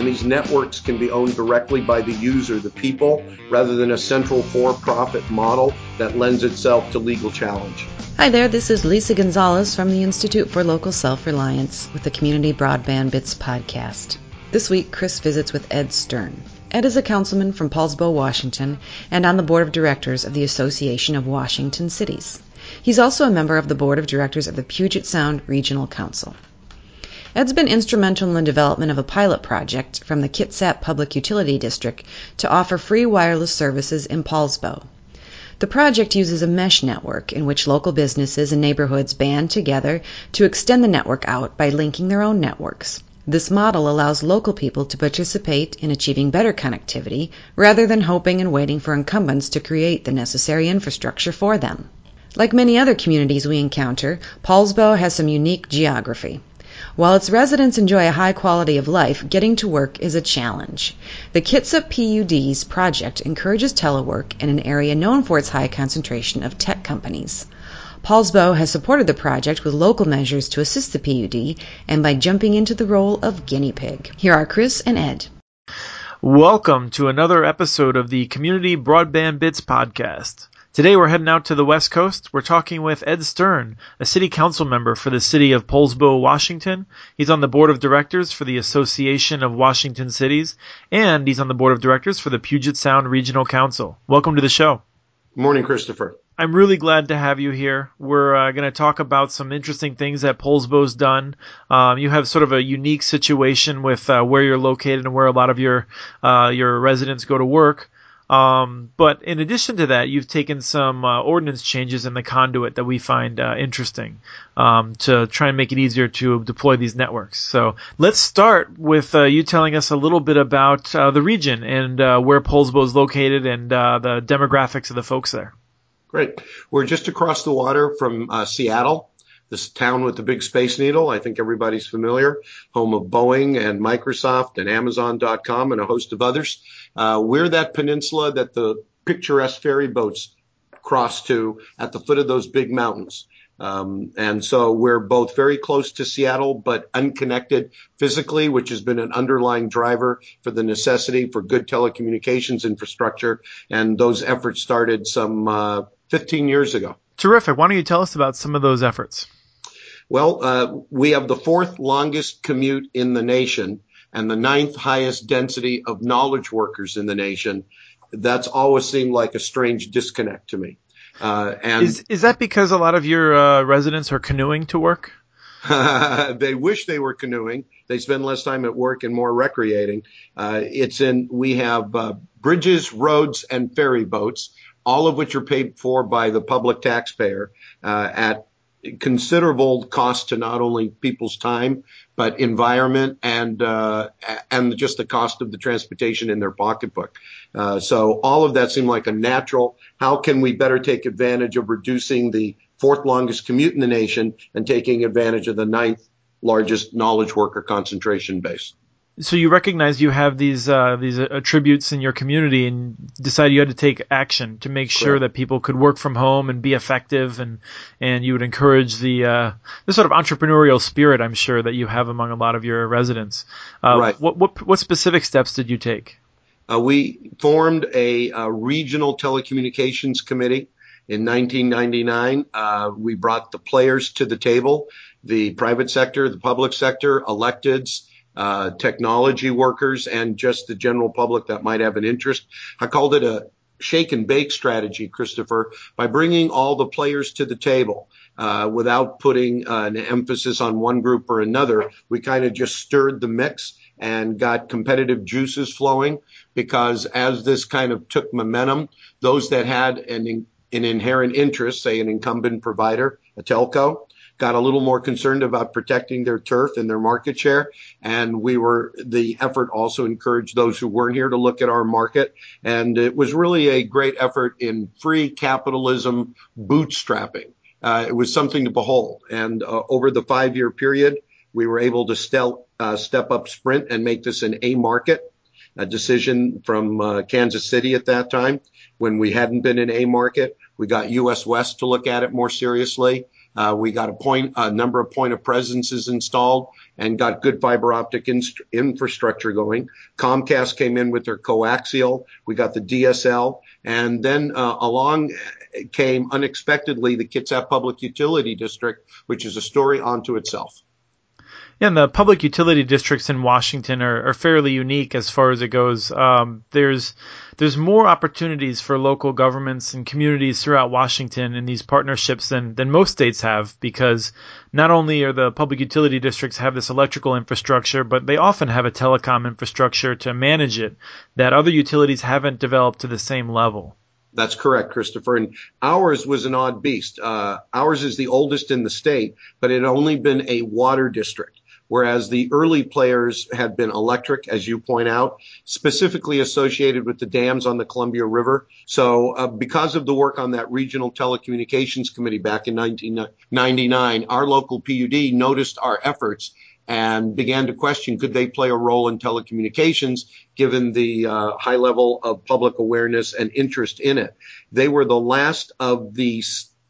and these networks can be owned directly by the user, the people, rather than a central for profit model that lends itself to legal challenge. Hi there, this is Lisa Gonzalez from the Institute for Local Self Reliance with the Community Broadband Bits podcast. This week, Chris visits with Ed Stern. Ed is a councilman from Poulsbo, Washington, and on the board of directors of the Association of Washington Cities. He's also a member of the board of directors of the Puget Sound Regional Council. Ed's been instrumental in the development of a pilot project from the Kitsap Public Utility District to offer free wireless services in Poulsbo. The project uses a mesh network in which local businesses and neighborhoods band together to extend the network out by linking their own networks. This model allows local people to participate in achieving better connectivity rather than hoping and waiting for incumbents to create the necessary infrastructure for them. Like many other communities we encounter, Poulsbo has some unique geography. While its residents enjoy a high quality of life, getting to work is a challenge. The Kitsap PUD's project encourages telework in an area known for its high concentration of tech companies. Poulsbo has supported the project with local measures to assist the PUD and by jumping into the role of guinea pig. Here are Chris and Ed. Welcome to another episode of the Community Broadband Bits podcast. Today we're heading out to the West Coast. We're talking with Ed Stern, a city council member for the city of Poulsbo, Washington. He's on the board of directors for the Association of Washington Cities, and he's on the board of directors for the Puget Sound Regional Council. Welcome to the show. Good morning, Christopher. I'm really glad to have you here. We're uh, going to talk about some interesting things that Poulsbo's done. Um, you have sort of a unique situation with uh, where you're located and where a lot of your uh, your residents go to work. Um, but in addition to that, you've taken some uh, ordinance changes in the conduit that we find uh, interesting um, to try and make it easier to deploy these networks. So let's start with uh, you telling us a little bit about uh, the region and uh, where Poulsbo is located and uh, the demographics of the folks there. Great. We're just across the water from Seattle this town with the big space needle. I think everybody's familiar, home of Boeing and Microsoft and Amazon.com and a host of others. Uh, we're that peninsula that the picturesque ferry boats cross to at the foot of those big mountains. Um, and so we're both very close to Seattle, but unconnected physically, which has been an underlying driver for the necessity for good telecommunications infrastructure. And those efforts started some uh, 15 years ago. Terrific. Why don't you tell us about some of those efforts? Well, uh, we have the fourth longest commute in the nation and the ninth highest density of knowledge workers in the nation. That's always seemed like a strange disconnect to me. Uh, and is, is that because a lot of your uh, residents are canoeing to work? they wish they were canoeing. They spend less time at work and more recreating. Uh, it's in, we have uh, bridges, roads, and ferry boats, all of which are paid for by the public taxpayer uh, at considerable cost to not only people's time but environment and uh, and just the cost of the transportation in their pocketbook. Uh, so all of that seemed like a natural. How can we better take advantage of reducing the fourth longest commute in the nation and taking advantage of the ninth largest knowledge worker concentration base? So you recognize you have these uh, these attributes in your community and decided you had to take action to make sure that people could work from home and be effective and and you would encourage the uh, the sort of entrepreneurial spirit I'm sure that you have among a lot of your residents. Uh, right. What what what specific steps did you take? Uh, we formed a, a, regional telecommunications committee in 1999. Uh, we brought the players to the table, the private sector, the public sector, electeds uh, technology workers and just the general public that might have an interest. I called it a shake and bake strategy, Christopher, by bringing all the players to the table. Uh, without putting uh, an emphasis on one group or another, we kind of just stirred the mix and got competitive juices flowing because as this kind of took momentum, those that had an, an inherent interest, say an incumbent provider, a telco, got a little more concerned about protecting their turf and their market share. And we were, the effort also encouraged those who weren't here to look at our market. And it was really a great effort in free capitalism bootstrapping. Uh, it was something to behold. And uh, over the five year period, we were able to stel- uh, step up Sprint and make this an A market. A decision from uh, Kansas City at that time when we hadn't been in A market. We got US West to look at it more seriously. Uh, we got a point, a number of point of presences installed and got good fiber optic inst- infrastructure going. Comcast came in with their coaxial. We got the DSL and then uh, along came unexpectedly the Kitsap Public Utility District, which is a story unto itself. Yeah, and the public utility districts in Washington are, are fairly unique as far as it goes. Um, there's there's more opportunities for local governments and communities throughout Washington in these partnerships than than most states have because not only are the public utility districts have this electrical infrastructure, but they often have a telecom infrastructure to manage it that other utilities haven't developed to the same level. That's correct, Christopher. And ours was an odd beast. Uh, ours is the oldest in the state, but it had only been a water district whereas the early players had been electric, as you point out, specifically associated with the dams on the Columbia River. So uh, because of the work on that regional telecommunications committee back in 1999, our local PUD noticed our efforts and began to question could they play a role in telecommunications given the uh, high level of public awareness and interest in it. They were the last of the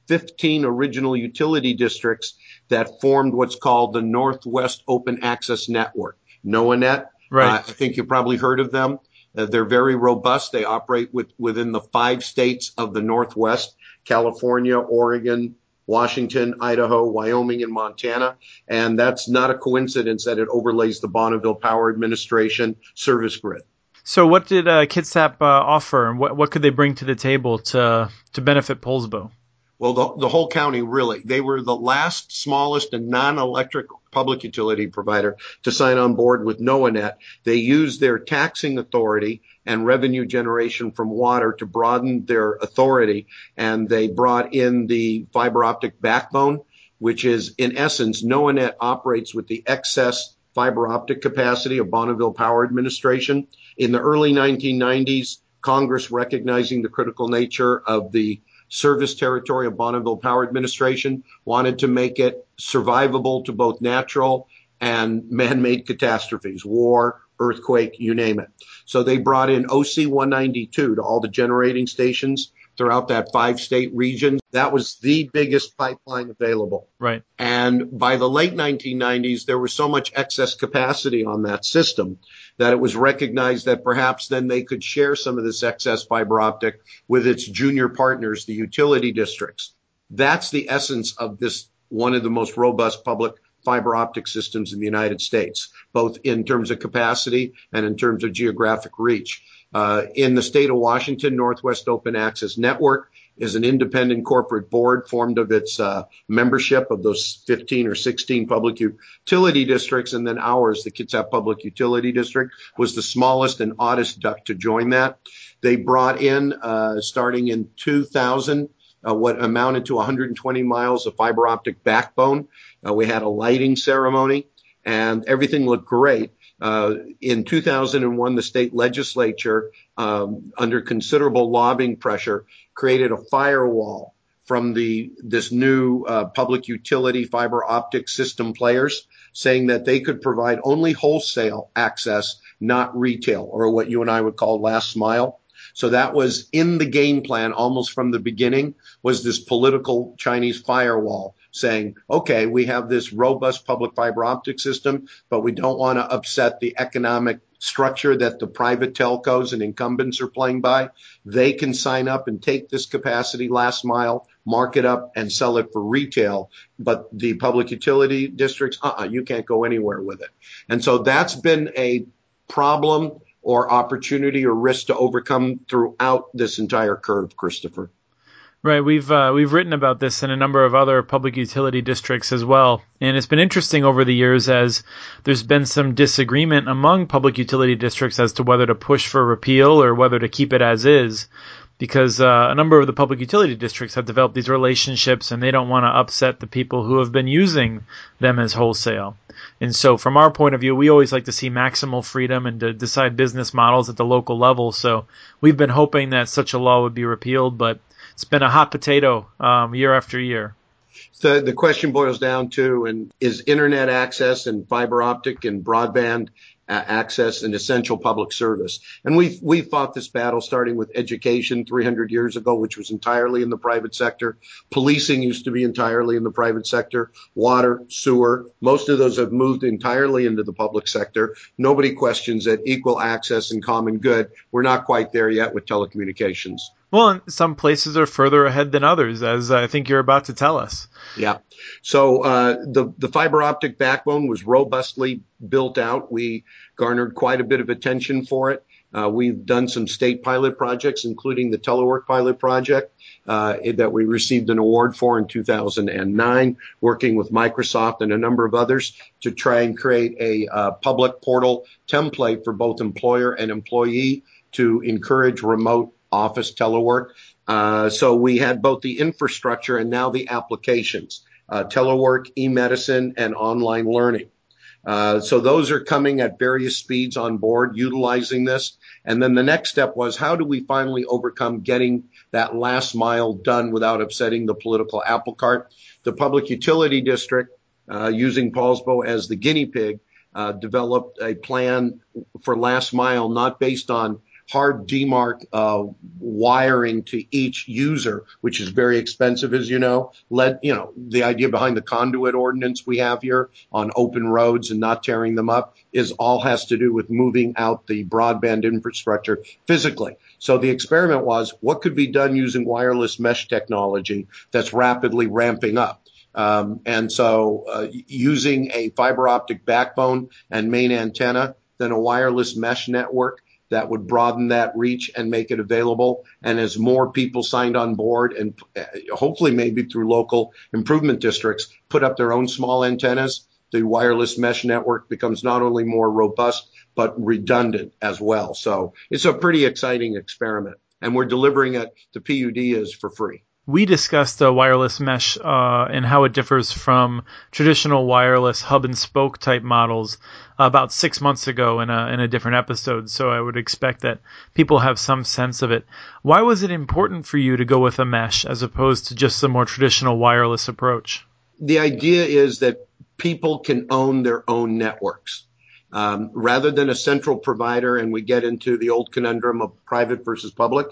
15 original utility districts that formed what's called the Northwest Open Access Network, NoaNet. Right. Uh, I think you've probably heard of them. Uh, they're very robust. They operate with, within the five states of the Northwest, California, Oregon, Washington, Idaho, Wyoming, and Montana. And that's not a coincidence that it overlays the Bonneville Power Administration service grid. So, what did uh, Kitsap uh, offer, and what, what could they bring to the table to to benefit Poulsbo? Well, the, the whole county really. They were the last smallest and non-electric public utility provider to sign on board with NoaNet. They used their taxing authority and revenue generation from water to broaden their authority, and they brought in the fiber optic backbone, which is in essence, NoaNet operates with the excess fiber optic capacity of Bonneville Power Administration. In the early 1990s, Congress recognizing the critical nature of the service territory of Bonneville Power Administration, wanted to make it survivable to both natural and man-made catastrophes, war, earthquake, you name it. So they brought in OC 192 to all the generating stations throughout that five state region. That was the biggest pipeline available. Right. And by the late 1990s, there was so much excess capacity on that system that it was recognized that perhaps then they could share some of this excess fiber optic with its junior partners, the utility districts. That's the essence of this one of the most robust public fiber optic systems in the United States, both in terms of capacity and in terms of geographic reach. Uh, in the state of Washington, Northwest Open Access Network is an independent corporate board formed of its uh, membership of those 15 or 16 public utility districts, and then ours, the Kitsap Public Utility District, was the smallest and oddest duck to join that. They brought in, uh, starting in 2000, uh, what amounted to 120 miles of fiber optic backbone. We had a lighting ceremony, and everything looked great. Uh, in 2001, the state legislature, um, under considerable lobbying pressure, created a firewall from the this new uh, public utility fiber optic system players, saying that they could provide only wholesale access, not retail, or what you and I would call last mile. So that was in the game plan almost from the beginning was this political Chinese firewall saying, okay, we have this robust public fiber optic system, but we don't want to upset the economic structure that the private telcos and incumbents are playing by. They can sign up and take this capacity last mile, mark it up and sell it for retail. But the public utility districts, uh-uh, you can't go anywhere with it. And so that's been a problem or opportunity or risk to overcome throughout this entire curve, Christopher. Right, we've uh, we've written about this in a number of other public utility districts as well, and it's been interesting over the years as there's been some disagreement among public utility districts as to whether to push for repeal or whether to keep it as is, because uh, a number of the public utility districts have developed these relationships and they don't want to upset the people who have been using them as wholesale. And so, from our point of view, we always like to see maximal freedom and to decide business models at the local level. So, we've been hoping that such a law would be repealed, but it's been a hot potato um, year after year. The, the question boils down to and is internet access and fiber optic and broadband access and essential public service. And we we fought this battle starting with education 300 years ago, which was entirely in the private sector. Policing used to be entirely in the private sector. Water, sewer, most of those have moved entirely into the public sector. Nobody questions that equal access and common good. We're not quite there yet with telecommunications. Well, some places are further ahead than others, as I think you're about to tell us. Yeah. So uh, the the fiber optic backbone was robustly built out. We garnered quite a bit of attention for it. Uh, we've done some state pilot projects, including the telework pilot project uh, that we received an award for in 2009, working with Microsoft and a number of others to try and create a uh, public portal template for both employer and employee to encourage remote office telework. Uh, so we had both the infrastructure and now the applications, uh, telework, e-medicine, and online learning. Uh, so those are coming at various speeds on board, utilizing this. And then the next step was how do we finally overcome getting that last mile done without upsetting the political apple cart? The public utility district, uh, using Poulsbo as the guinea pig, uh, developed a plan for last mile, not based on hard demarc uh, wiring to each user, which is very expensive, as you know. Led, you know, the idea behind the conduit ordinance we have here on open roads and not tearing them up is all has to do with moving out the broadband infrastructure physically. So the experiment was what could be done using wireless mesh technology that's rapidly ramping up. Um, and so uh, using a fiber optic backbone and main antenna, then a wireless mesh network that would broaden that reach and make it available. And as more people signed on board and uh, hopefully maybe through local improvement districts put up their own small antennas, the wireless mesh network becomes not only more robust, but redundant as well. So it's a pretty exciting experiment and we're delivering it. The PUD is for free we discussed the wireless mesh uh, and how it differs from traditional wireless hub and spoke type models about six months ago in a in a different episode. So I would expect that people have some sense of it. Why was it important for you to go with a mesh as opposed to just a more traditional wireless approach? The idea is that people can own their own networks. Um, rather than a central provider, and we get into the old conundrum of private versus public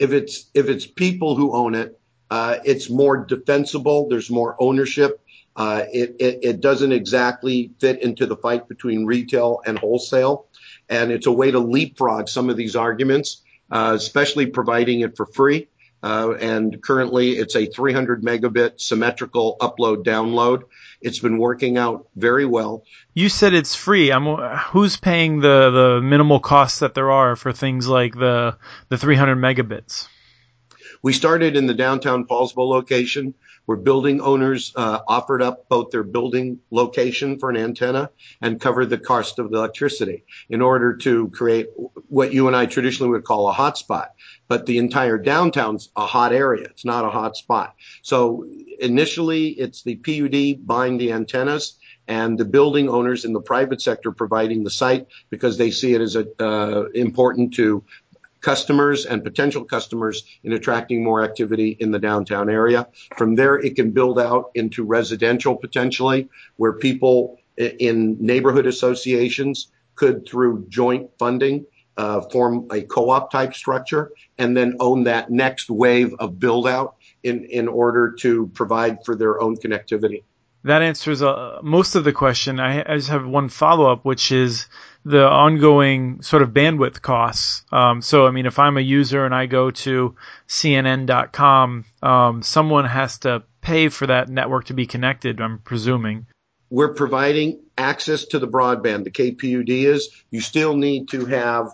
if it's if it's people who own it, uh, it's more defensible. There's more ownership. Uh, it, doesn't exactly fit into the fight between retail and wholesale, and it's a way to leapfrog some of these arguments, uh, especially providing it for free. And currently, it's a 300 megabit symmetrical upload download. It's been working out very well. You said it's free. I'm, who's paying the, the minimal costs that there are for things like the the 300 megabits? We started in the downtown Poulsbo location where building owners uh, offered up both their building location for an antenna and covered the cost of the electricity in order to create what you and I traditionally would call a hotspot. But the entire downtown's a hot area. It's not a hot spot. So initially it's the PUD buying the antennas and the building owners in the private sector providing the site because they see it as a, uh, important to customers and potential customers in attracting more activity in the downtown area. From there, it can build out into residential potentially, where people in neighborhood associations could, through joint funding, uh, form a co-op type structure and then own that next wave of build out in, in order to provide for their own connectivity. That answers uh, most of the question. I, I just have one follow up, which is the ongoing sort of bandwidth costs. Um, so, I mean, if I'm a user and I go to CNN.com, um, someone has to pay for that network to be connected, I'm presuming. We're providing access to the broadband. The KPUD is you still need to have,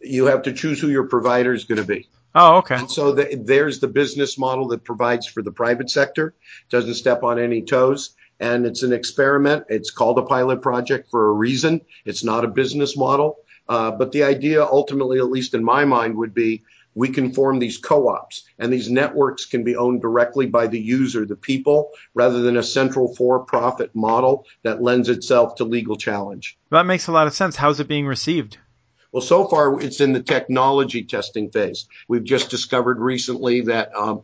you have to choose who your provider is going to be. Oh, okay. And so the, there's the business model that provides for the private sector, doesn't step on any toes and it's an experiment. It's called a pilot project for a reason. It's not a business model. Uh, but the idea ultimately, at least in my mind, would be we can form these co-ops and these networks can be owned directly by the user, the people, rather than a central for-profit model that lends itself to legal challenge. That makes a lot of sense. How's it being received? Well, so far it's in the technology testing phase. We've just discovered recently that um,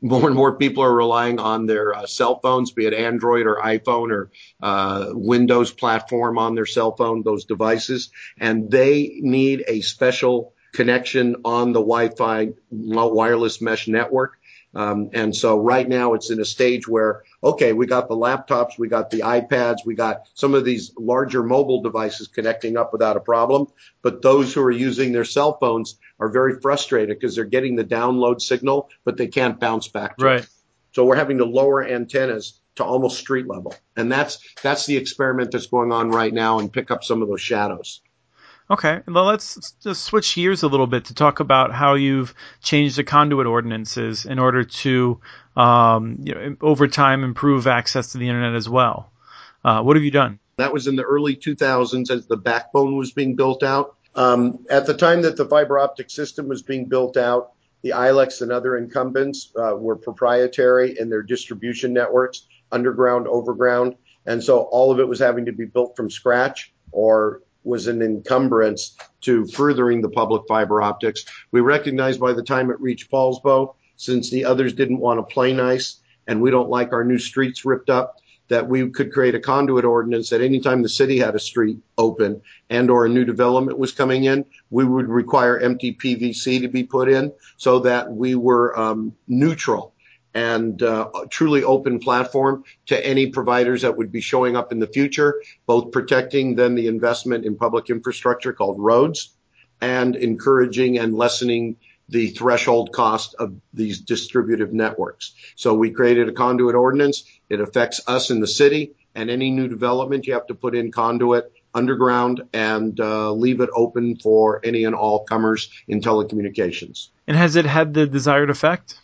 more and more people are relying on their uh, cell phones, be it Android or iPhone or uh, Windows platform on their cell phone, those devices, and they need a special connection on the Wi-Fi wireless mesh network. Um, and so right now it's in a stage where, okay, we got the laptops, we got the iPads, we got some of these larger mobile devices connecting up without a problem. But those who are using their cell phones are very frustrated because they're getting the download signal, but they can't bounce back to right. it. So we're having to lower antennas to almost street level. And that's, that's the experiment that's going on right now and pick up some of those shadows. Okay, well, let's just switch gears a little bit to talk about how you've changed the conduit ordinances in order to, um, you know, over time, improve access to the internet as well. Uh, what have you done? That was in the early 2000s as the backbone was being built out. Um, at the time that the fiber optic system was being built out, the ILECs and other incumbents uh, were proprietary in their distribution networks, underground, overground, and so all of it was having to be built from scratch or was an encumbrance to furthering the public fiber optics. We recognized by the time it reached Poulsbo, since the others didn't want to play nice and we don't like our new streets ripped up, that we could create a conduit ordinance that anytime the city had a street open and or a new development was coming in, we would require empty PVC to be put in so that we were um, neutral and uh, truly open platform to any providers that would be showing up in the future, both protecting then the investment in public infrastructure called roads and encouraging and lessening the threshold cost of these distributive networks. So we created a conduit ordinance. It affects us in the city and any new development you have to put in conduit underground and uh, leave it open for any and all comers in telecommunications. And has it had the desired effect?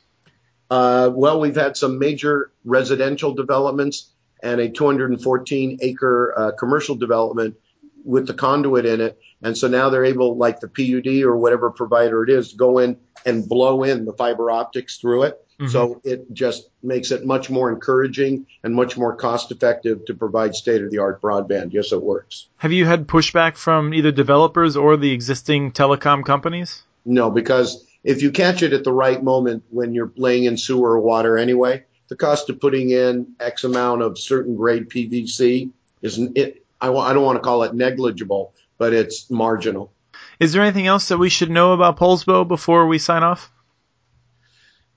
Uh, well, we've had some major residential developments and a 214 acre uh, commercial development with the conduit in it. And so now they're able, like the PUD or whatever provider it is, to go in and blow in the fiber optics through it. Mm-hmm. So it just makes it much more encouraging and much more cost effective to provide state of the art broadband. Yes, it works. Have you had pushback from either developers or the existing telecom companies? No, because if you catch it at the right moment when you're laying in sewer or water anyway, the cost of putting in X amount of certain grade PVC is it. I, I don't want to call it negligible, but it's marginal. Is there anything else that we should know about Poulsbo before we sign off?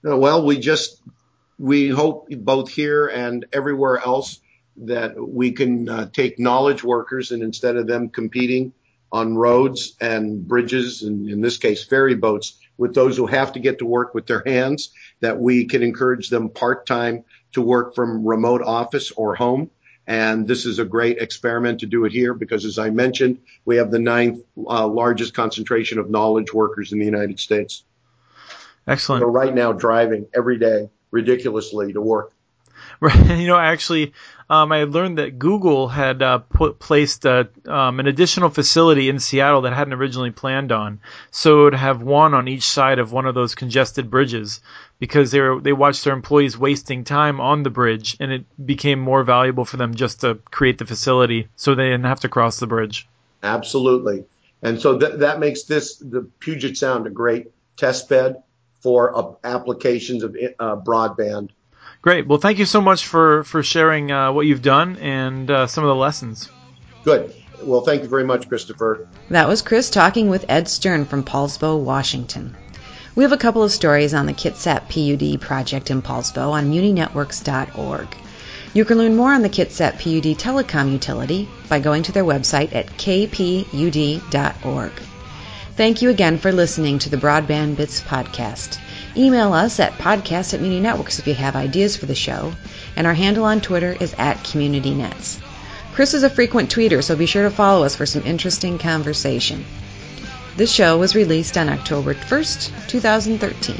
Uh, well, we just we hope both here and everywhere else that we can uh, take knowledge workers and instead of them competing on roads and bridges and in this case ferry boats with those who have to get to work with their hands, that we can encourage them part-time to work from remote office or home. And this is a great experiment to do it here because as I mentioned, we have the ninth uh, largest concentration of knowledge workers in the United States. Excellent. We're right now driving every day ridiculously to work. You know, actually, um, I learned that Google had uh, put placed a, um, an additional facility in Seattle that hadn't originally planned on, so it would have one on each side of one of those congested bridges because they were they watched their employees wasting time on the bridge, and it became more valuable for them just to create the facility so they didn't have to cross the bridge. Absolutely, and so th- that makes this the Puget Sound a great test bed for uh, applications of uh, broadband Great. Well, thank you so much for for sharing uh, what you've done and uh, some of the lessons. Good. Well, thank you very much, Christopher. That was Chris talking with Ed Stern from Poulsbo, Washington. We have a couple of stories on the Kitsap PUD project in Poulsbo on muninetworks.org. You can learn more on the Kitsap PUD telecom utility by going to their website at kpud.org. Thank you again for listening to the Broadband Bits podcast. Email us at podcast at Muni Networks if you have ideas for the show, and our handle on Twitter is at CommunityNets. Chris is a frequent tweeter, so be sure to follow us for some interesting conversation. This show was released on October 1st, 2013.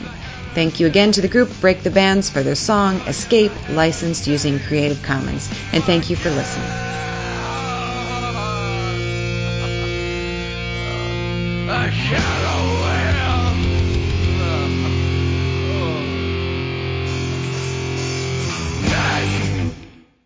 Thank you again to the group Break the Bans for their song Escape, licensed using Creative Commons, and thank you for listening.